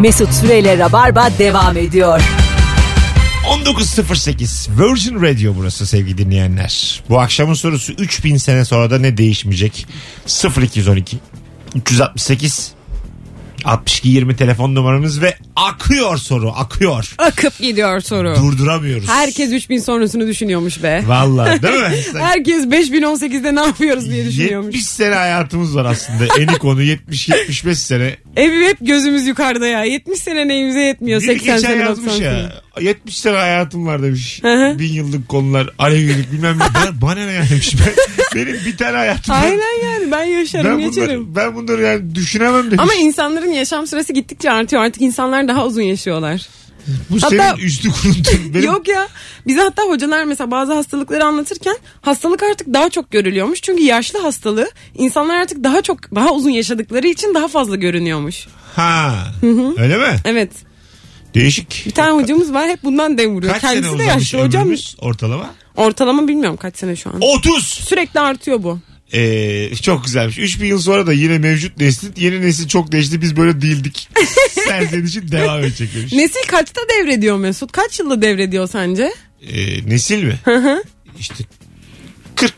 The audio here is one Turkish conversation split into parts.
Mesut Süreyle Rabarba devam ediyor. 19.08 Virgin Radio burası sevgili dinleyenler. Bu akşamın sorusu 3000 sene sonra da ne değişmeyecek? 0212 368 62 20 telefon numaramız ve akıyor soru akıyor. Akıp gidiyor soru. Durduramıyoruz. Herkes 3000 sonrasını düşünüyormuş be. Vallahi değil mi? Herkes 5018'de ne yapıyoruz diye 70 düşünüyormuş. sene hayatımız var aslında. Eni konu 70-75 sene. Ev hep gözümüz yukarıda ya. 70 sene neyimize yetmiyor. Biri 80 geçen sene 90 yazmış sene. ya. 70 sene hayatım var demiş. Hı hı. Bin yıllık konular, Alevilik bilmem ne. Ben, bana ne yani demiş. Ben, benim bir tane hayatım var. Aynen yani ben yaşarım Ben geçerim. bunları, ben bunları yani düşünemem demiş. Ama insanların yaşam süresi gittikçe artıyor. Artık insanlar daha uzun yaşıyorlar. Bu hatta- senin üstü kuruntun. Benim Yok ya. Bize hatta hocalar mesela bazı hastalıkları anlatırken hastalık artık daha çok görülüyormuş. Çünkü yaşlı hastalığı insanlar artık daha çok daha uzun yaşadıkları için daha fazla görünüyormuş. Ha. Öyle mi? Evet. Değişik. Bir tane hocamız var hep bundan dem vuruyor. Kaç sene Kendisi de uzamış yaşlı hocam. ömrümüz ortalama? Ortalama bilmiyorum kaç sene şu an. 30. Sürekli artıyor bu. Ee, çok güzelmiş. 3000 yıl sonra da yine mevcut neslin yeni nesil çok değişti. Biz böyle değildik. Serzenişin devam edecek demiş. Nesil kaçta devrediyor Mesut? Kaç yılda devrediyor sence? Ee, nesil mi? İşte 40.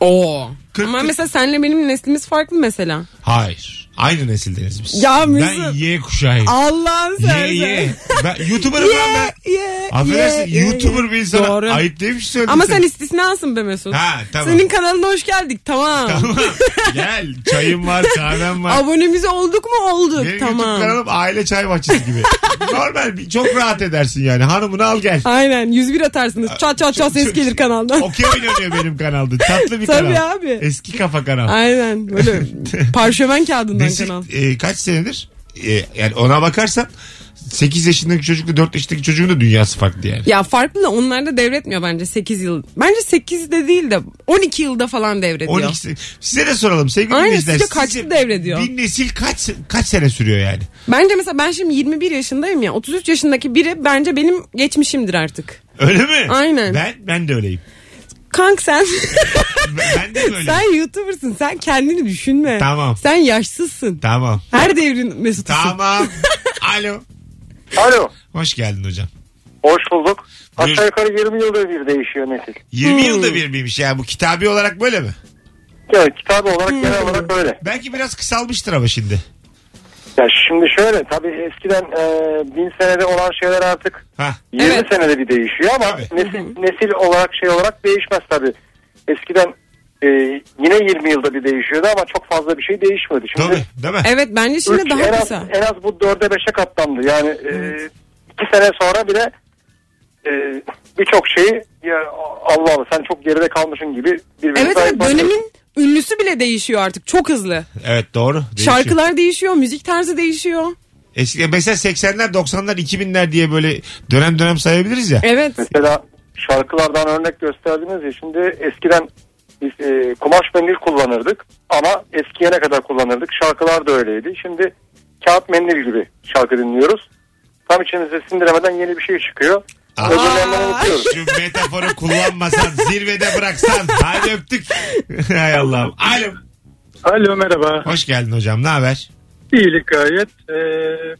Oo. Kırk- Ama kırk- mesela senle benim neslimiz farklı mesela. Hayır. Aynı nesildeniz biz. Ya ben Mesut. Y kuşağıyım. Allah'ın Ye sen. ye. Ben YouTuber'ım lan ben. Ye, Affedersin ye, ye. YouTuber bir insana Doğru. ayıp değil mi söyledin Ama sen istisnasın be Mesut. Ha tamam. Senin kanalına hoş geldik tamam. Tamam. Gel çayım var kahvem var. Abonemiz olduk mu olduk Benim tamam. YouTube kanalım aile çay bahçesi gibi. Normal bir- çok rahat edersin yani. Hanımını al gel. Aynen 101 atarsınız. Çat çat çat ses gelir kanaldan. Okey oynanıyor benim kanalda. Tatlı bir Tabii kanal. abi. Eski kafa kanal. Aynen böyle parşömen kağıdından Kanal. e, kaç senedir? E, yani ona bakarsan 8 yaşındaki çocukla 4 yaşındaki çocuğun da dünyası farklı yani. Ya farklı da onlar da devretmiyor bence 8 yıl. Bence 8 de değil de 12 yılda falan devrediyor. 12 se- Size de soralım sevgili Aynen, dinleyiciler. sizce kaçlı devrediyor? Bir nesil kaç kaç sene sürüyor yani? Bence mesela ben şimdi 21 yaşındayım ya 33 yaşındaki biri bence benim geçmişimdir artık. Öyle mi? Aynen. Ben ben de öyleyim. Kank sen Ben, de böyleyim. sen YouTuber'sın sen kendini düşünme. Tamam. Sen yaşsızsın. Tamam. Her devrin Mesut'usun. Tamam. Alo. Alo. Hoş geldin hocam. Hoş bulduk. Buyur. Aşağı yukarı 20 yılda bir değişiyor nesil. 20 Hmm. yılda bir miymiş ya bu kitabi olarak böyle mi? Evet kitabı olarak genel olarak öyle. Belki biraz kısalmıştır ama şimdi. Ya şimdi şöyle tabii eskiden e, bin senede olan şeyler artık Ha. 20 Evet. senede bir değişiyor ama Tabii. nesil, nesil olarak şey olarak değişmez tabii. Eskiden e, yine 20 yılda bir değişiyordu ama çok fazla bir şey değişmedi. Şimdi Tabii değil mi? Evet bence şimdi üç- daha en, az, kısa. en az bu 4'e 5'e katlandı. Yani e, iki sene sonra bile e, birçok şeyi ya Allah Allah sen çok geride kalmışsın gibi birbirine Evet evet bakıyorsun. dönemin ünlüsü bile değişiyor artık çok hızlı. Evet doğru. Değişiyor. Şarkılar değişiyor, müzik tarzı değişiyor. Eski, mesela 80'ler 90'lar 2000'ler diye böyle dönem dönem sayabiliriz ya. Evet. Mesela şarkılardan örnek gösterdiniz ya şimdi eskiden biz e, kumaş mendil kullanırdık ama eskiye ne kadar kullanırdık şarkılar da öyleydi. Şimdi kağıt mendil gibi şarkı dinliyoruz. Tam içimize sindiremeden yeni bir şey çıkıyor. Aa. Şu metaforu kullanmasan zirvede bıraksan. Hadi öptük. Hay Allah'ım. Alo. Alo merhaba. Hoş geldin hocam. Ne haber? İyilik gayet. Ee,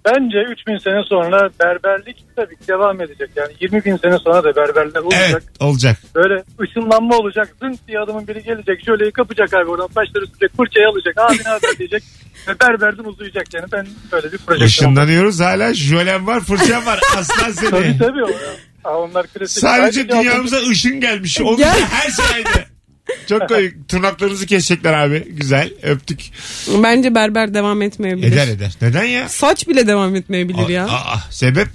bence 3000 sene sonra berberlik tabii ki devam edecek. Yani 20 bin sene sonra da berberler olacak. Evet olacak. Böyle ışınlanma olacak. Zınk diye adamın biri gelecek. Şöyle kapacak abi oradan. Saçları sürecek. Fırçayı alacak. Abi ne haber diyecek. Ve berberden uzayacak yani. Ben böyle bir proje. Işınlanıyoruz hala. Jölen var fırçam var. Aslan Tabii seni. tabii. o. Aa, onlar klasik. Sadece dünyamıza ışın gelmiş. Onun Gel. her şey aynı. Çok komik. Tırnaklarınızı kesecekler abi. Güzel. Öptük. Bence berber devam etmeyebilir. Eder eder. Neden ya? Saç bile devam etmeyebilir ya. Aa, sebep?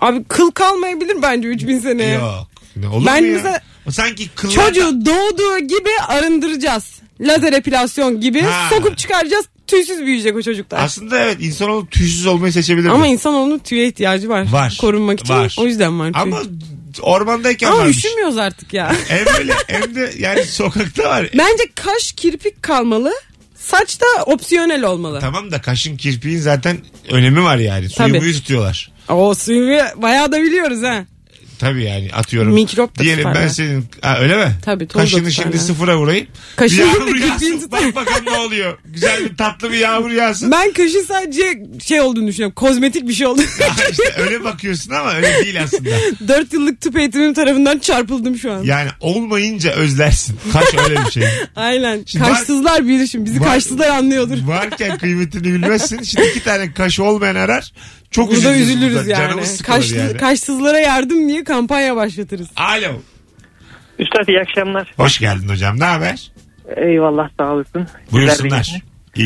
Abi kıl kalmayabilir bence 3000 sene. Yok. Ne olur Ben mu ya? mesela- sanki kıllar... Çocuğu doğduğu gibi arındıracağız. Lazer epilasyon gibi Ha. sokup çıkaracağız. Tüysüz büyüyecek o çocuklar. Aslında evet insanoğlu tüysüz olmayı seçebilir Ama insanoğlunun tüye ihtiyacı var. Var. Korunmak için. Var. O yüzden var tüy. Ama ormandayken Ama varmış. üşümüyoruz artık ya. Hem öyle hem de yani sokakta var. Bence kaş kirpik kalmalı. Saç da opsiyonel olmalı. Tamam da kaşın kirpiğin zaten önemi var yani. Suyu Tabii. muyu tutuyorlar. O suyu bayağı da biliyoruz ha. Tabii yani atıyorum. Mikrop da Diyelim tutar ben ya. senin ha, öyle mi? Tabii, toz da Kaşını tutar şimdi ya. sıfıra vurayım. Kaşını bir da yağmur kirpiğini yağsın. tutar. Bak bakalım ne oluyor. Güzel bir tatlı bir yağmur yağsın. Ben kaşı sadece şey olduğunu düşünüyorum. Kozmetik bir şey oldu. Ha, işte öyle bakıyorsun ama öyle değil aslında. 4 yıllık tıp eğitimim tarafından çarpıldım şu an. Yani olmayınca özlersin. Kaş öyle bir şey. Aynen. Şimdi kaşsızlar bilir şimdi. Bizi Var- kaşsızlar anlıyordur. Varken kıymetini bilmezsin. Şimdi iki tane kaşı olmayan arar. Çok Burada üzülürüz. üzülürüz burada. yani. Canımız Kaşlı, yani. Kaşsızlara yardım diye kampanya başlatırız. Alo. Üstad iyi akşamlar. Hoş geldin hocam. Ne haber? Eyvallah sağ olasın. Buyursunlar. Bir-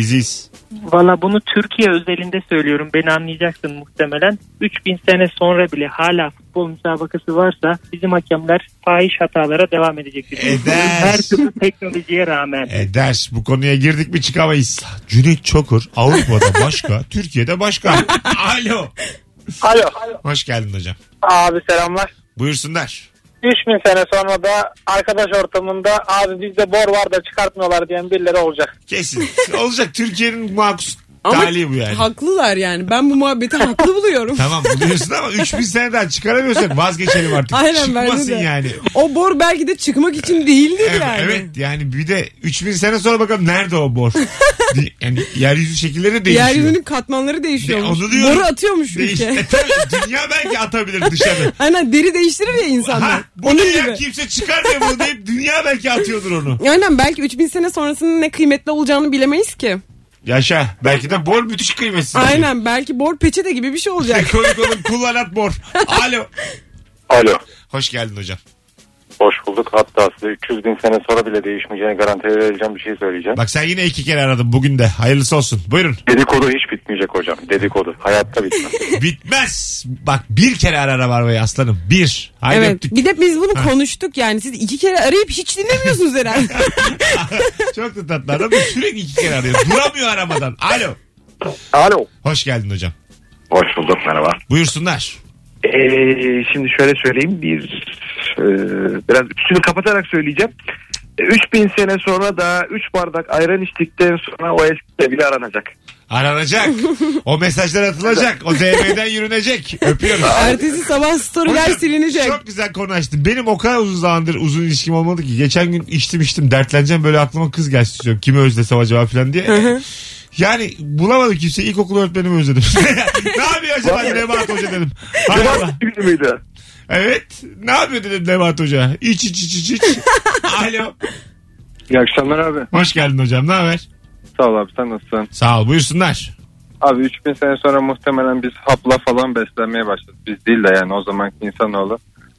Valla bunu Türkiye özelinde söylüyorum. Beni anlayacaksın muhtemelen. 3000 sene sonra bile hala futbol müsabakası varsa bizim hakemler fahiş hatalara devam edecektir. Eder. Her türlü teknolojiye rağmen. E ders bu konuya girdik mi çıkamayız. Cüneyt Çokur Avrupa'da başka, Türkiye'de başka. Alo. Alo. Hoş geldin hocam. Abi selamlar. Buyursunlar. 3000 sene sonra da arkadaş ortamında abi bizde bor var da çıkartmıyorlar diyen birileri olacak. Kesin. Olacak Türkiye'nin makus Ama talihi bu yani. haklılar yani. Ben bu muhabbeti haklı buluyorum. Tamam buluyorsun ama 3000 seneden çıkaramıyorsak vazgeçelim artık. Aynen bence Çıkmasın de. yani. O bor belki de çıkmak için değildir Evet, yani. evet yani bir de 3000 sene sonra bakalım nerede o bor? Yani yeryüzü şekilleri değişiyor. Yeryüzünün katmanları değişiyormuş. De- onu diyorum. Boru atıyormuş Değiş- ülke. E, tabii, dünya belki atabilir dışarı. Aynen deri değiştirir ya insanlar. Ha, bu Onun ne ya gibi. kimse çıkarmıyor bunu deyip dünya belki atıyordur onu. Aynen belki 3000 sene sonrasının ne kıymetli olacağını bilemeyiz ki. Yaşa. Belki de bor müthiş kıymetsiz. Aynen belki bor peçete gibi bir şey olacak. Ekonomik kullanat bor. Alo. Alo. Hoş geldin hocam. Hoş bulduk. Hatta size 300 bin sene sonra bile değişmeyeceğini garanti vereceğim bir şey söyleyeceğim. Bak sen yine iki kere aradın bugün de. Hayırlısı olsun. Buyurun. Dedikodu hiç bitmeyecek hocam. Dedikodu. Hayatta bitmez. Bitmez. Bak bir kere ara arabayı aslanım. Bir. Haydi evet. öptük. Bir de biz bunu konuştuk yani. Siz iki kere arayıp hiç dinlemiyorsunuz herhalde. Çok da tatlı adam. Sürekli iki kere arıyor. Duramıyor aramadan. Alo. Alo. Hoş geldin hocam. Hoş bulduk merhaba. Buyursunlar. Ee, şimdi şöyle söyleyeyim bir biraz üstünü kapatarak söyleyeceğim. E, 3000 sene sonra da 3 bardak ayran içtikten sonra o eski bile aranacak. Aranacak. o mesajlar atılacak. O DM'den yürünecek. Öpüyorum. Ertesi sabah storyler silinecek. Çok güzel konu açtın. Benim o kadar uzun zamandır uzun ilişkim olmadı ki. Geçen gün içtim içtim dertleneceğim böyle aklıma kız gelsin istiyorum. Kimi özlesem acaba falan diye. Yani bulamadım kimse. İlkokul öğretmenimi özledim. ne yapıyor acaba Nebahat Hoca dedim. Hay Allah. Evet. Ne yapıyor dedim Nebahat Hoca. İç iç iç iç iç. Alo. İyi akşamlar abi. Hoş geldin hocam. Ne haber? Sağ ol abi sen nasılsın? Sağ ol. Buyursunlar. Abi 3000 sene sonra muhtemelen biz hapla falan beslenmeye başladık. Biz değil de yani o zamanki insanoğlu.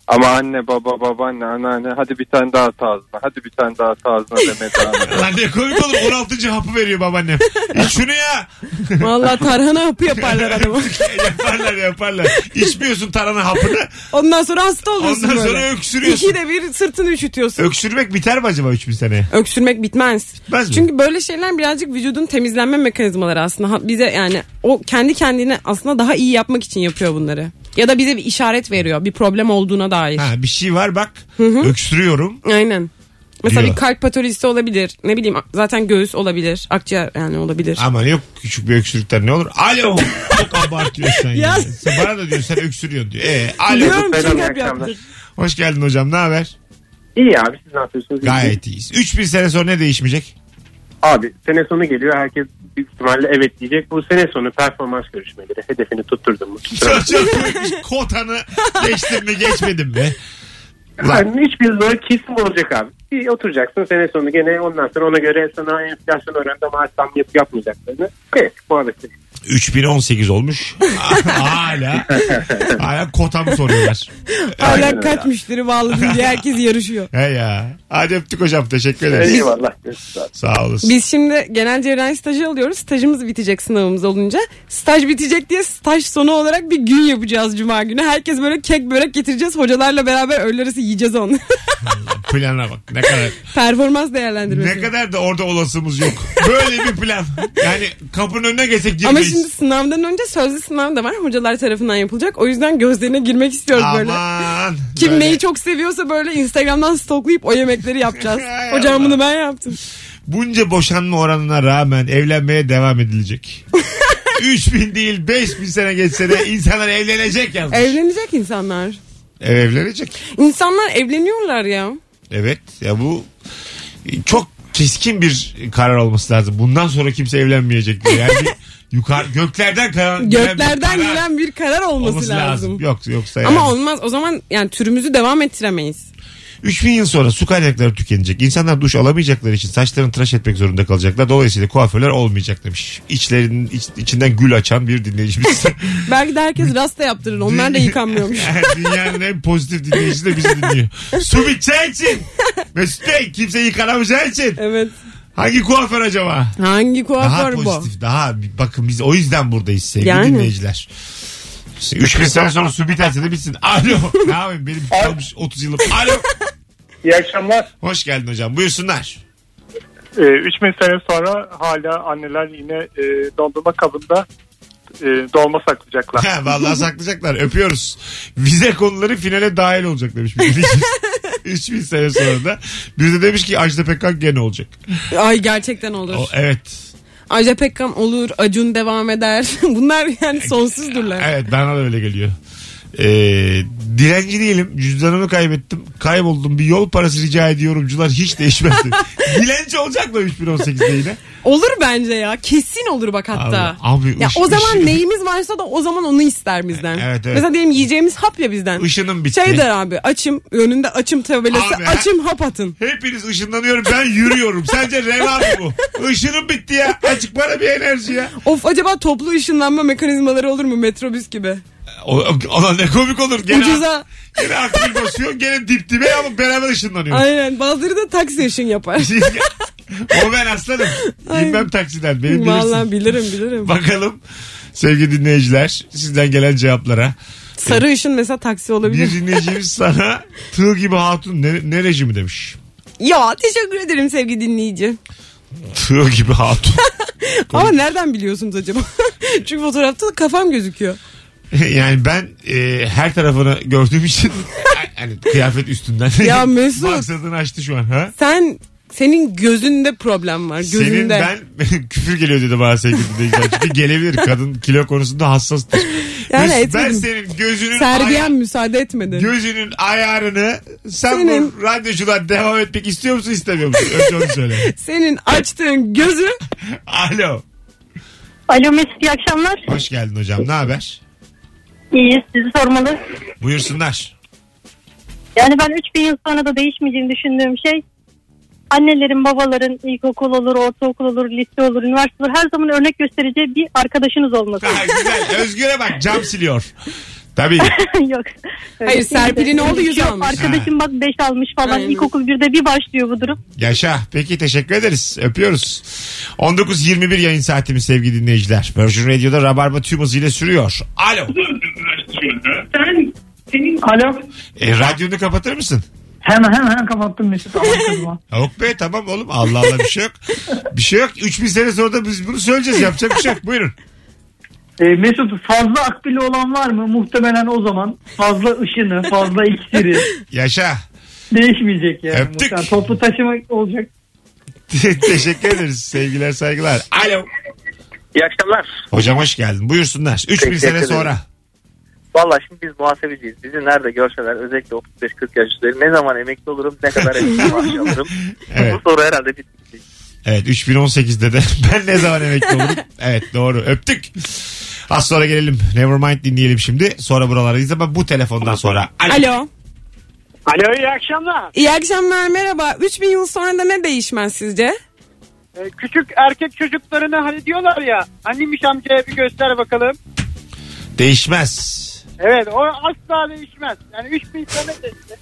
Ama anne baba babaanne anneanne hadi bir tane daha at ağzına hadi bir tane daha at ağzına ediyor. Lan ne komik olur. 16. hapı veriyor babaannem. İç şunu ya. Vallahi tarhana hapı yaparlar adama. yaparlar yaparlar. İçmiyorsun tarhana hapını. Ondan sonra hasta oluyorsun Ondan böyle. sonra öksürüyorsun. İkide bir sırtını üşütüyorsun. Öksürmek biter mi acaba 3000 sene? Öksürmek bitmez. Bitmez mi? Çünkü böyle şeyler birazcık vücudun temizlenme mekanizmaları aslında. Bize yani o kendi kendine aslında daha iyi yapmak için yapıyor bunları. Ya da bize bir işaret veriyor bir problem olduğuna dair. Ha, bir şey var bak. Öksürüyorum. Aynen. Mesela Diyor. bir kalp patolojisi olabilir. Ne bileyim zaten göğüs olabilir. Akciğer yani olabilir. Ama yok küçük bir öksürükten ne olur? Alo. Çok abartıyorsun ya. Ya. Sen bana da diyorsun sen öksürüyorsun diyor. Ee, alo. Diyorum Selam, check-up iyi akşamlar. yaptır. Hoş geldin hocam ne haber? İyi abi siz ne yapıyorsunuz? Gayet iyiyiz. 3000 sene sonra ne değişmeyecek? Abi sene sonu geliyor herkes büyük ihtimalle evet diyecek. Bu sene sonu performans görüşmeleri hedefini tutturdun mu? Çok çok. Kotanı geçtin mi geçmedin mi? Yani 3000 sonra kesin olacak abi. Bir oturacaksın sene sonu gene ondan sonra ona göre sana enflasyon oranında maaş zam yapıp yapmayacaklarını. Evet muhabbeti. 3018 olmuş. hala hala kotamı soruyorlar. Hala kaç müşteri bağladın diye herkes yarışıyor. He ya. Hadi öptük hocam teşekkür ederiz. Eyvallah. Sağ olasın. Biz şimdi genel cerrahi stajı alıyoruz. Stajımız bitecek sınavımız olunca. Staj bitecek diye staj sonu olarak bir gün yapacağız cuma günü. Herkes böyle kek börek getireceğiz. Hocalarla beraber öğle arası yiyeceğiz onu. Plana bak ne kadar Performans değerlendirmesi. ne kadar da orada olasımız yok. Böyle bir plan. Yani kapının önüne geçsek Ama girmeyiz. Şimdi sınavdan önce sözlü sınav da var. Hocalar tarafından yapılacak. O yüzden gözlerine girmek istiyoruz böyle. Aman. Kim böyle. neyi çok seviyorsa böyle Instagram'dan stoklayıp o yemekleri yapacağız. Hocam bunu ben yaptım. Bunca boşanma oranına rağmen evlenmeye devam edilecek. 3000 değil 5000 sene geçse de insanlar evlenecek yazmış. Evlenecek insanlar. Ev evlenecek. İnsanlar evleniyorlar ya. Evet ya bu çok keskin bir karar olması lazım. Bundan sonra kimse evlenmeyecek diye. Yani yukarı göklerden karar, gelen Göklerden karar gelen bir karar olması, lazım. Yok yoksa yani. Ama olmaz. O zaman yani türümüzü devam ettiremeyiz. 3000 yıl sonra su kaynakları tükenecek. İnsanlar duş alamayacakları için saçlarını tıraş etmek zorunda kalacaklar. Dolayısıyla kuaförler olmayacak demiş. İçlerinin iç- içinden gül açan bir dinleyicimiz. Belki de herkes rasta yaptırır. Onlar da yıkanmıyormuş. Dünyanın en pozitif dinleyicisi de bizi dinliyor. Su biteceği için. Mesut Bey kimse yıkanamayacağı için. evet. Hangi kuaför acaba? Hangi Daha kuaför bu? pozitif. Daha bakın biz o yüzden buradayız sevgili Yani. dinleyiciler. 3000 sene sonra su biterse de bitsin. Alo. ne yapayım benim kalmış 30 yılım. Alo. İyi akşamlar. Hoş geldin hocam. Buyursunlar. Ee, 3000 sene sonra hala anneler yine e, dondurma kabında e, dolma saklayacaklar. Ha, vallahi saklayacaklar. Öpüyoruz. Vize konuları finale dahil olacak demiş bir dinleyicimiz. 3000 sene sonra da. Bir de demiş ki Ajda Pekkan gene olacak. Ay gerçekten olur. O, evet. Ajda Pekkan olur. Acun devam eder. Bunlar yani sonsuzdurlar. Evet bana da öyle geliyor. Ee, dilenci değilim. Cüzdanımı kaybettim. Kayboldum. Bir yol parası rica ediyorumcular hiç değişmedi. dilenci olacak mı 3018'de yine? Olur bence ya. Kesin olur bak hatta. Abi, abi ya ış- o zaman ışın- neyimiz varsa da o zaman onu ister bizden. Evet, evet. Mesela diyelim yiyeceğimiz hap ya bizden. Işınım bitti. Şey der abi açım önünde açım tabelası Abi, açım hap atın. Hepiniz ışınlanıyorum ben yürüyorum. Sence reva mı bu? Işınım bitti ya. Açık bana bir enerji ya. Of acaba toplu ışınlanma mekanizmaları olur mu metrobüs gibi? O, o- ne komik olur. Gene, Ucuza. Gene akbil basıyor. Gene dip dibe ama beraber ışınlanıyor. Aynen bazıları da taksi ışın yapar. o ben aslanım. Bilmem taksiden. Benim bilirsin. Vallahi bilirim bilirim. Bakalım sevgili dinleyiciler sizden gelen cevaplara. Sarı ışın mesela taksi olabilir. Bir dinleyicimiz sana tığ gibi hatun ne, ne rejimi demiş. Ya teşekkür ederim sevgili dinleyici. Tığ gibi hatun. Ama nereden biliyorsunuz acaba? Çünkü fotoğrafta da kafam gözüküyor. yani ben e, her tarafını gördüğüm için hani kıyafet üstünden. Ya Mesut. Maksadını açtı şu an. Ha? Sen senin gözünde problem var. Gözünde. Senin ben küfür geliyor dedi bana sevgili dinleyiciler. Çünkü gelebilir. Kadın kilo konusunda hassastır. Yani Mesut, ben senin gözünün Serbiyen aya- müsaade etmedi. gözünün ayarını sen Senin- bu radyocular devam etmek istiyor musun istemiyor musun? Önce onu söyle. Senin açtığın gözü Alo. Alo Mesut iyi akşamlar. Hoş geldin hocam. Ne haber? İyiyiz sizi sormalı. Buyursunlar. Yani ben 3000 yıl sonra da değişmeyeceğini düşündüğüm şey annelerin, babaların ilkokul olur, ortaokul olur, lise olur, üniversite olur her zaman örnek göstereceği bir arkadaşınız olması. Ha, güzel. Özgür'e bak cam siliyor. Tabii. Yok. öyle Hayır, değil de. Serpil'in oğlu yüz Yok, almış. Arkadaşım bak 5 almış falan. Aynen. İlkokul 1'de bir başlıyor bu durum. Yaşa. Peki teşekkür ederiz. Öpüyoruz. 19.21 yayın saatimiz sevgili dinleyiciler. Virgin Radio'da Rabarba tüm hızıyla sürüyor. Alo. Alo. E, radyonu kapatır mısın? Hemen hemen hemen kapattım Mesut. Aman kızma. Yok be tamam oğlum. Allah Allah bir şey yok. Bir şey yok. 3000 sene sonra da biz bunu söyleyeceğiz. Yapacak bir şey yok. Buyurun. Ee, Mesut fazla akbili olan var mı? Muhtemelen o zaman fazla ışını, fazla iksiri Yaşa. değişmeyecek yani. Öptük. Muhtemelen toplu taşıma olacak. teşekkür ederiz. Sevgiler saygılar. Alo. İyi akşamlar. Hocam hoş geldin. Buyursunlar. 3000 Teşekkür sene ederim. sonra. Valla şimdi biz muhasebeciyiz. Bizi nerede görseler özellikle 35-40 yaş üzeri ne zaman emekli olurum ne kadar emekli maaş alırım. Evet. Bu soru herhalde bitti. Evet 3018'de de ben ne zaman emekli olurum? Evet doğru öptük. Az sonra gelelim. Nevermind dinleyelim şimdi. Sonra buralardayız ama bu telefondan sonra. Alo. Alo. Alo iyi akşamlar. İyi akşamlar merhaba. 3000 yıl sonra da ne değişmez sizce? Ee, küçük erkek çocuklarına hani diyorlar ya annemiş amcaya bir göster bakalım. Değişmez. Evet o asla değişmez. Yani 3000 sene geçti.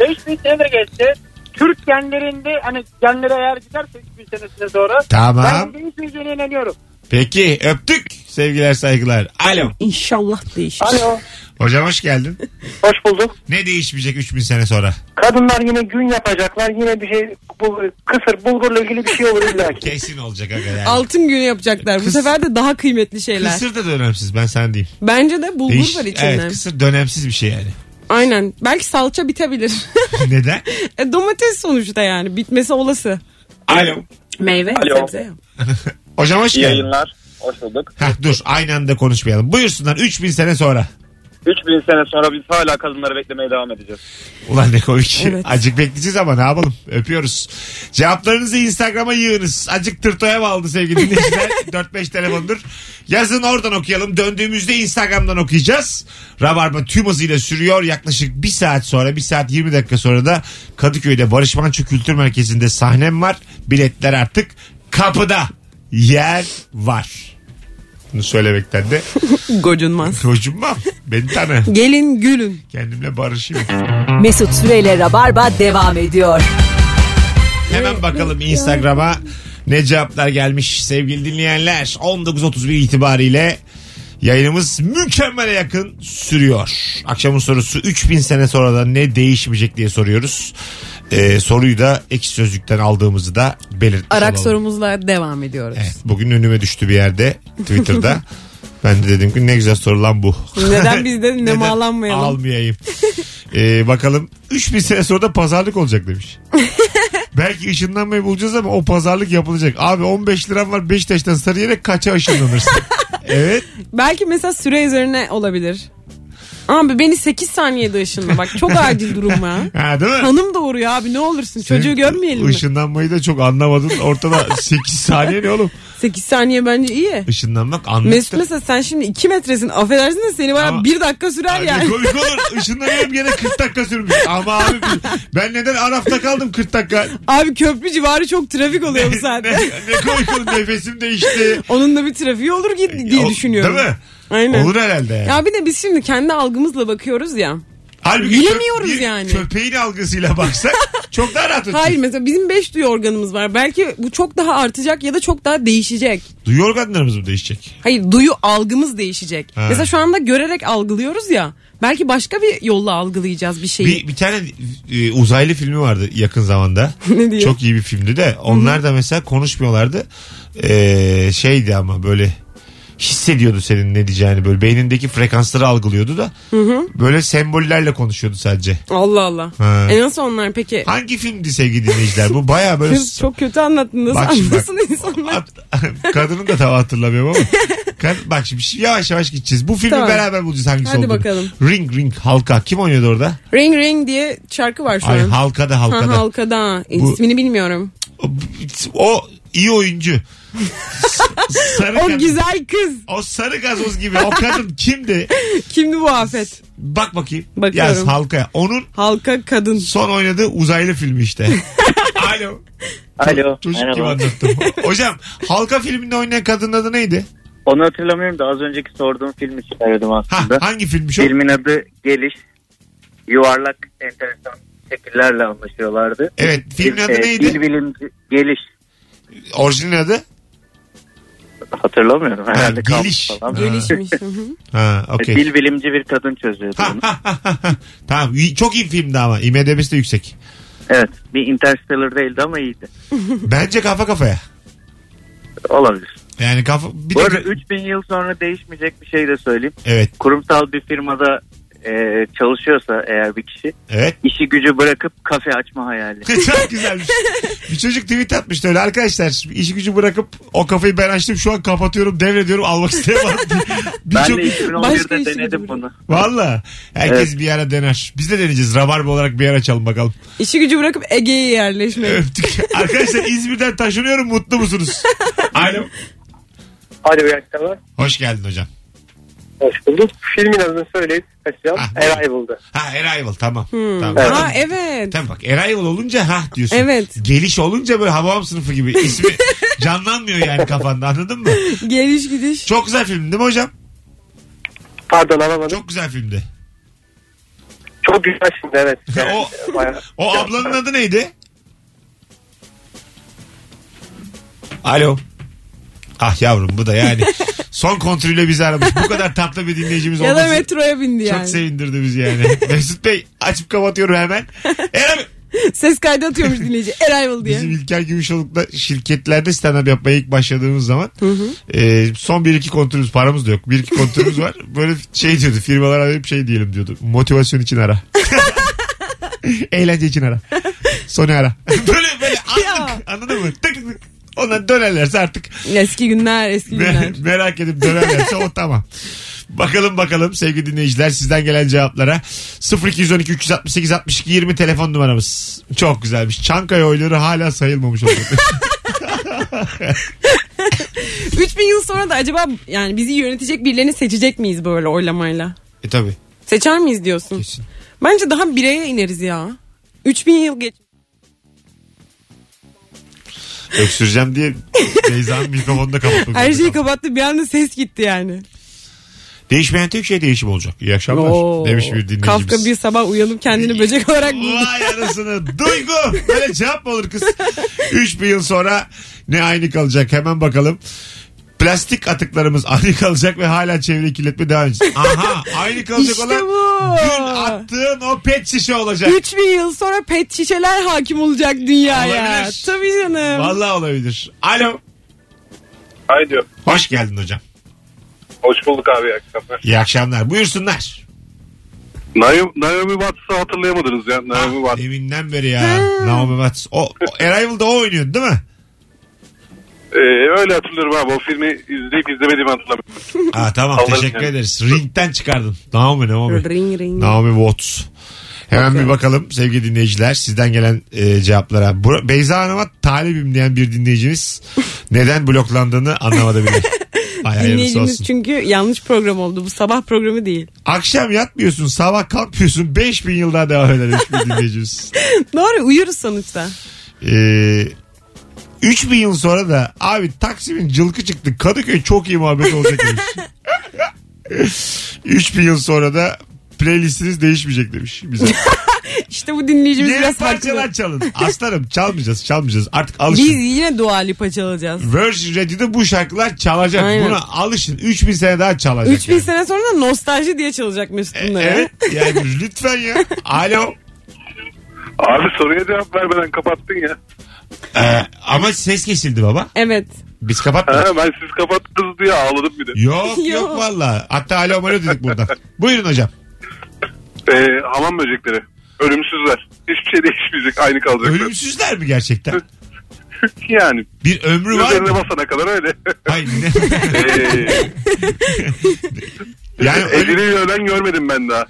5000 sene geçti. Türk genlerinde hani genlere eğer giderse 3000 senesine sonra Tamam. ben değişmeyeceğine inanıyorum. Peki öptük. Sevgiler saygılar. Alo. İnşallah değişir. Alo. Hocam hoş geldin. Hoş bulduk. Ne değişmeyecek 3000 sene sonra? Kadınlar yine gün yapacaklar. Yine bir şey bu kısır bulgurla ilgili bir şey olur illa ki. Kesin olacak aga yani. Altın günü yapacaklar. Bu Kız- sefer de daha kıymetli şeyler. Kısır da dönemsiz ben sen diyeyim. Bence de bulgur Değiş- var içinde. Evet kısır dönemsiz bir şey yani. Aynen. Belki salça bitebilir. Neden? e, domates sonuçta yani. Bitmesi olası. Alo. Meyve, Alo. sebze. Hocam hoş İyi geldin. yayınlar. Hoş bulduk. Heh, dur aynı anda konuşmayalım. Buyursunlar 3000 sene sonra. 3000 sene sonra biz hala kadınları beklemeye devam edeceğiz. Ulan ne komik. Evet. Acık bekleyeceğiz ama ne yapalım. Öpüyoruz. Cevaplarınızı Instagram'a yığınız. Acık tırtoya bağladı sevgili dinleyiciler. 4-5 telefondur. Yazın oradan okuyalım. Döndüğümüzde Instagram'dan okuyacağız. Rabarba tüm hızıyla sürüyor. Yaklaşık 1 saat sonra 1 saat 20 dakika sonra da Kadıköy'de Barış Manço Kültür Merkezi'nde sahnem var. Biletler artık kapıda. Yer var. Bunu söylemekten de Gocunmaz. hocumam. Beni tanı. Gelin gülün. Kendimle barışayım. Mesut Süreyle Rabarba devam ediyor. Hemen bakalım Instagram'a ne cevaplar gelmiş sevgili dinleyenler. 19.31 itibariyle yayınımız mükemmele yakın sürüyor. Akşamın sorusu 3000 sene sonra da ne değişmeyecek diye soruyoruz. Ee, soruyu da ekşi sözlükten aldığımızı da belirtmiş Arak olalım. sorumuzla devam ediyoruz. Evet, bugün önüme düştü bir yerde Twitter'da. ben de dedim ki ne güzel soru lan bu. Neden biz de nemalanmayalım? Almayayım. Ee, bakalım 3000 sene sonra da pazarlık olacak demiş. Belki ışınlanmayı bulacağız ama o pazarlık yapılacak. Abi 15 liram var Beşiktaş'tan Sarıyer'e kaça ışınlanırsın? evet. Belki mesela süre üzerine olabilir. Abi beni 8 saniyede ışınla bak çok acil durum ya. Ha, değil mi? Hanım doğuruyor abi ne olursun çocuğu Senin görmeyelim mi? Işınlanmayı da çok anlamadın. Ortada 8 saniye ne oğlum? 8 saniye bence iyi. Işınlanmak anlattı. Mesut mesela sen şimdi 2 metresin affedersin de seni bana Ama- 1 dakika sürer Ay, yani. Ne komik olur. Işınlanıyorum gene 40 dakika sürmüş. Ama abi ben neden Araf'ta kaldım 40 dakika? Abi köprü civarı çok trafik oluyor bu ne, saatte. ne komik olur nefesim değişti. Onun da bir trafiği olur gi- diye O- düşünüyorum. Değil mi? Aynen. Olur herhalde yani. Ya bir de biz şimdi kendi algımızla bakıyoruz ya. Halbuki bilemiyoruz kö- bir yani. Köpeğin algısıyla baksak çok daha rahat ötürüz. Hayır mesela bizim 5 duyu organımız var. Belki bu çok daha artacak ya da çok daha değişecek. Duyu organlarımız mı değişecek? Hayır duyu algımız değişecek. Ha. Mesela şu anda görerek algılıyoruz ya. Belki başka bir yolla algılayacağız bir şeyi. Bir, bir tane e, uzaylı filmi vardı yakın zamanda. Ne diyor? Çok iyi bir filmdi de. Onlar da mesela konuşmuyorlardı. Ee, şeydi ama böyle hissediyordu senin ne diyeceğini böyle beynindeki frekansları algılıyordu da böyle sembollerle konuşuyordu sadece. Allah Allah. Ha. E nasıl onlar peki? Hangi filmdi sevgili dinleyiciler? Bu baya böyle Kız çok kötü anlattın. Nasıl Bak şimdi bak. anlasın insanlar? At- kadının da tam hatırlamıyorum ama. Kad- bak şimdi yavaş yavaş gideceğiz. Bu filmi Tamam. beraber bulacağız hangisi Hadi olduğunu. bakalım. Ring Ring Halka. Kim oynuyordu orada? Ring Ring diye şarkı var şu Ay an. Halkada Halkada. Ha, halkada. Bu- İsmini bilmiyorum. O, o iyi oyuncu. Sarı O kadın. güzel kız. O sarı gazoz gibi. O kadın kimdi? Kimdi bu afet? Bak bakayım. Bakıyorum. Yaz halkaya. Onun Halka kadın. son oynadığı uzaylı filmi işte. Alo. Alo. Çocuk gibi Merhaba. anlattım. Hocam halka filminde oynayan kadının adı neydi? Onu hatırlamıyorum da az önceki sorduğum filmi çıkarıyordum Ha, aslında. hangi filmmiş o? Filmin adı Geliş. Yuvarlak enteresan şekillerle anlaşıyorlardı. Evet filmin adı Ee, neydi? Dil bilimci Geliş. Orijinal adı? Hatırlamıyorum herhalde. Ha, Geliş. falan. Ha. Gelişmiş. Okey. Dil bilimci bir kadın çözüyordu onu. tamam çok iyi filmdi ama IMDB'si de yüksek. Evet. Bir Interstellar değildi ama iyiydi. Bence kafa kafaya. Olabilir. Yani kafa bir Bu de- arada 3000 yıl sonra değişmeyecek bir şey de söyleyeyim. Evet Kurumsal bir firmada e, çalışıyorsa eğer bir kişi evet. işi gücü bırakıp kafe açma hayali. Çok güzelmiş. bir çocuk tweet atmıştı öyle arkadaşlar işi gücü bırakıp o kafayı ben açtım şu an kapatıyorum devrediyorum almak diye. ben Birçok- de Başka 2011'de işi denedim bunu. Valla herkes bir ara dener. Biz de deneyeceğiz. Rabarba olarak bir ara açalım bakalım. İşi gücü bırakıp Ege'ye yerleşmek. Öptük. Arkadaşlar İzmir'den taşınıyorum mutlu musunuz? Alo. Hadi iyi akşamlar. Hoş geldin hocam. Hoş bulduk. Filmin adını söyleyip kaçacağım. Ah, Arrival'dı. Ha Arrival tamam. Hmm. tamam. Evet. Ha evet. Tamam bak Arrival olunca ha diyorsun. Evet. Geliş olunca böyle Hababam sınıfı gibi ismi canlanmıyor yani kafanda anladın mı? Geliş gidiş. Çok güzel film değil mi hocam? Pardon alamadım. Çok güzel filmdi. Çok güzel şimdi evet. O- bayağı- O ablanın adı neydi? Alo. Ah yavrum bu da yani son kontrolüyle bizi aramış. Bu kadar tatlı bir dinleyicimiz Ya da olması metroya bindi çok yani. sevindirdi bizi yani. Mesut Bey açıp kapatıyorum hemen. Eren Ses kaydı atıyormuş dinleyici. Arrival diye. Bizim İlker Gümüşoluk'ta şirketlerde stand-up yapmaya ilk başladığımız zaman e, son bir iki kontrolümüz paramız da yok. Bir iki kontrolümüz var. Böyle şey diyordu firmalara arayıp şey diyelim diyordu. Motivasyon için ara. Eğlence için ara. Sonu ara. böyle böyle anlık anladın mı? Tık tık. Ona dönerlerse artık Eski günler eski günler. me- merak edip dönerlerse o tamam. Bakalım bakalım sevgili dinleyiciler sizden gelen cevaplara. 0212 368 62 20 telefon numaramız. Çok güzelmiş. Çankaya oyları hala sayılmamış oldu. 3000 yıl sonra da acaba yani bizi yönetecek birilerini seçecek miyiz böyle oylamayla? e tabi. Seçer miyiz diyorsun? Kesin. Bence daha bireye ineriz ya. 3000 yıl geç. Öksüreceğim diye Beyza'nın mikrofonunu da kapatmak Her şeyi kapattı bir anda ses gitti yani. Değişmeyen tek şey değişim olacak. İyi akşamlar. Oo. Demiş bir dinleyicimiz. Kafka bir sabah uyanıp kendini böcek olarak buldu. Vay anasını. Duygu. Böyle cevap mı olur kız? 3000 yıl sonra ne aynı kalacak? Hemen bakalım. Plastik atıklarımız aynı kalacak ve hala çevre kirletme devam edecek. Aha aynı kalacak İşte olan bu. dün attığın o pet şişe olacak. 3000 yıl sonra pet şişeler hakim olacak dünyaya. Olabilir. Tabii canım. Vallahi olabilir. Alo. Haydi. Hoş geldin hocam. Hoş bulduk abi. iyi akşamlar. İyi akşamlar. Buyursunlar. Naomi, Naomi Watts'ı hatırlayamadınız ya. Naomi Watts. Deminden beri ya. Naomi Watts. O, o Arrival'da o oynuyordu değil mi? Ee, öyle hatırlıyorum abi. O filmi izleyip izlemediğimi hatırlamıyorum. Aa, tamam Alırım teşekkür yani. ederiz. Ring'den çıkardın. Naomi Naomi. Ring ring. Naomi Watts. Hemen bir bakalım sevgili dinleyiciler sizden gelen e, cevaplara. Bu, Beyza Hanım'a talibim diyen bir dinleyicimiz neden bloklandığını anlamadı bile. Dinleyicimiz çünkü yanlış program oldu. Bu sabah programı değil. Akşam yatmıyorsun sabah kalkmıyorsun 5000 yıl daha devam eder demiş bir dinleyicimiz. Doğru uyuruz sonuçta. Ee, 3000 yıl sonra da abi Taksim'in cılkı çıktı Kadıköy çok iyi muhabbet olacak demiş. 3000 yıl sonra da playlistiniz değişmeyecek demiş bize. İşte bu dinleyicimiz Yeni biraz parçalar haklı. çalın. Aslanım çalmayacağız çalmayacağız. Artık alışın. Biz yine Dua Lipa çalacağız. Virgin Radio'da bu şarkılar çalacak. Aynen. Buna alışın. 3000 sene daha çalacak. 3000 yani. sene sonra da nostalji diye çalacak Mesut E, bunları. Evet yani lütfen ya. Alo. Abi soruya cevap vermeden kapattın ya. Ee, ama ses kesildi baba. Evet. Biz kapatmadık. Ha, ben siz kapattınız diye ağladım bir de. Yok yok Yok. valla. Hatta alo malo dedik burada. Buyurun hocam. Ee, hamam böcekleri. Ölümsüzler. Hiçbir şey değişmeyecek. Aynı kalacaklar. Ölümsüzler mi gerçekten? Yani. Bir ömrü var Üzerine mı? basana kadar öyle. Hayır ne? Ee, yani ölüm- eceliyle ölen görmedim ben daha.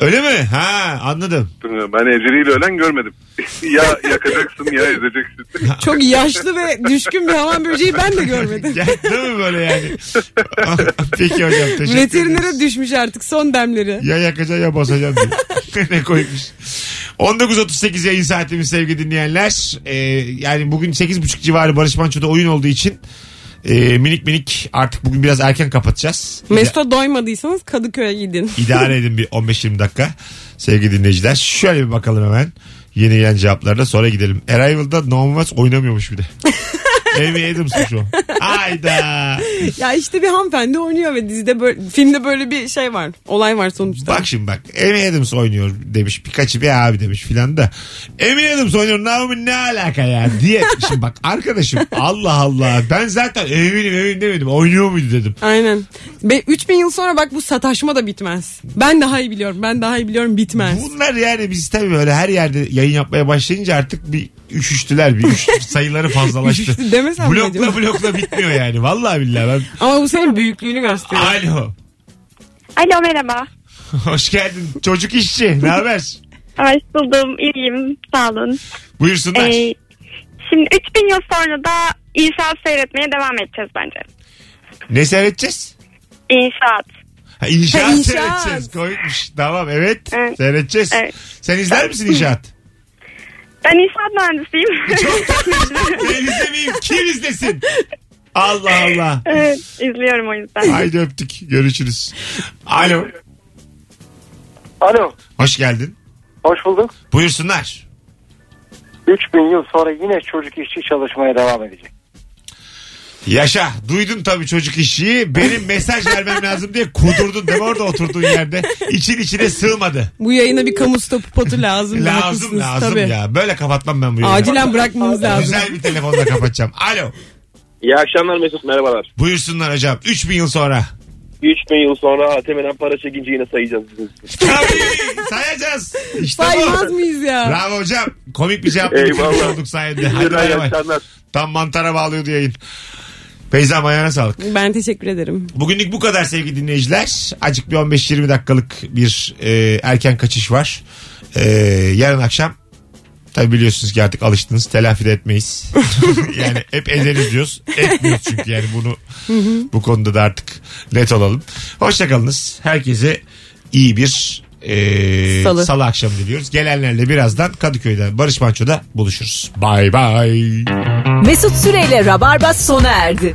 Öyle mi? Ha anladım. Ben eceliyle ölen görmedim. ya yakacaksın ya ezeceksin. Çok yaşlı ve düşkün bir hamam böceği ben de görmedim. Gel, değil mi böyle yani? Peki hocam teşekkür ederiz. Veterinere düşmüş artık son demleri. Ya yakacaksın ya basacaksın diye. ne koymuş. 19.38 yayın saatimiz sevgili dinleyenler. Ee, yani bugün 8.30 civarı Barış Manço'da oyun olduğu için e, minik minik artık bugün biraz erken kapatacağız. Mesut'a doymadıysanız Kadıköy'e gidin. İdare edin bir 15-20 dakika sevgili dinleyiciler. Şöyle bir bakalım hemen yeni gelen cevaplarına sonra gidelim. Arrival'da Watts oynamıyormuş bir de. Amy Adams'mış o. Hayda. ya işte bir hanımefendi oynuyor ve dizide böyle, filmde böyle bir şey var. Olay var sonuçta. Bak şimdi bak. Amy Adams oynuyor demiş. Birkaçı bir abi demiş filan da. Amy Adams oynuyor. Naomi ne alaka ya diye. Şimdi bak arkadaşım Allah Allah. Ben zaten eminim eminim demedim. Oynuyor muydu dedim. Aynen. Ve 3000 yıl sonra bak bu sataşma da bitmez. Ben daha iyi biliyorum. Ben daha iyi biliyorum bitmez. Bunlar yani biz tabii böyle her yerde yayın yapmaya başlayınca artık bir üşüştüler. Bir üç sayıları fazlalaştı. Üşüştü demesem mi blokla acaba? blokla bitmiyor yani. Vallahi billahi ben. Ama bu senin büyüklüğünü gösteriyor. Alo. Alo merhaba. Hoş geldin. Çocuk işçi. Ne haber? Hoş buldum. İyiyim. Sağ olun. Buyursunlar. Ee, şimdi 3000 yıl sonra da inşaat seyretmeye devam edeceğiz bence. Ne seyredeceğiz? İnşaat. Ha, inşaat, Ha, inşaat. seyredeceğiz. Koymuş. Tamam evet. Evet. Seyredeceğiz. Evet. Sen izler misin inşaat? Ben inşaat mühendisiyim. ben izlemeyeyim. Kim izlesin? Allah Allah. evet, izliyorum o yüzden. Haydi öptük. Görüşürüz. Alo. Alo. Hoş geldin. Hoş bulduk. Buyursunlar. 3000 yıl sonra yine çocuk işçi çalışmaya devam edecek. Yaşa. Duydun tabii çocuk işçiyi. Benim mesaj vermem lazım diye kudurdun değil mi orada oturduğun yerde? İçin içine sığmadı. Bu yayına bir kamu spotu lazım. lazım lazım tabii. ya. Böyle kapatmam ben bu yayını. Acilen bırakmamız lazım. Güzel bir telefonla kapatacağım. Alo. İyi akşamlar Mesut merhabalar. Buyursunlar hocam. 3000 yıl sonra. 3000 yıl sonra ATM'den para çekince yine sayacağız bizim. Tabii sayacağız. İşte Saymaz bu. mıyız ya? Bravo hocam. Komik bir cevap Eyvallah. bitirmiş olduk sayende. Hadi bay bay. Tam mantara bağlıyordu yayın. Feyza ayağına sağlık. Ben teşekkür ederim. Bugünlük bu kadar sevgili dinleyiciler. Acık bir 15-20 dakikalık bir e, erken kaçış var. E, yarın akşam tabi biliyorsunuz ki artık alıştınız telafi de etmeyiz. yani hep ederiz diyoruz. Etmiyoruz çünkü yani bunu bu konuda da artık net olalım. Hoşçakalınız. Herkese iyi bir e, Salı. salı akşamı diliyoruz. Gelenlerle birazdan Kadıköy'de Barış Manço'da buluşuruz. Bye bye. Mesut Süreyle Rabarba sona erdi.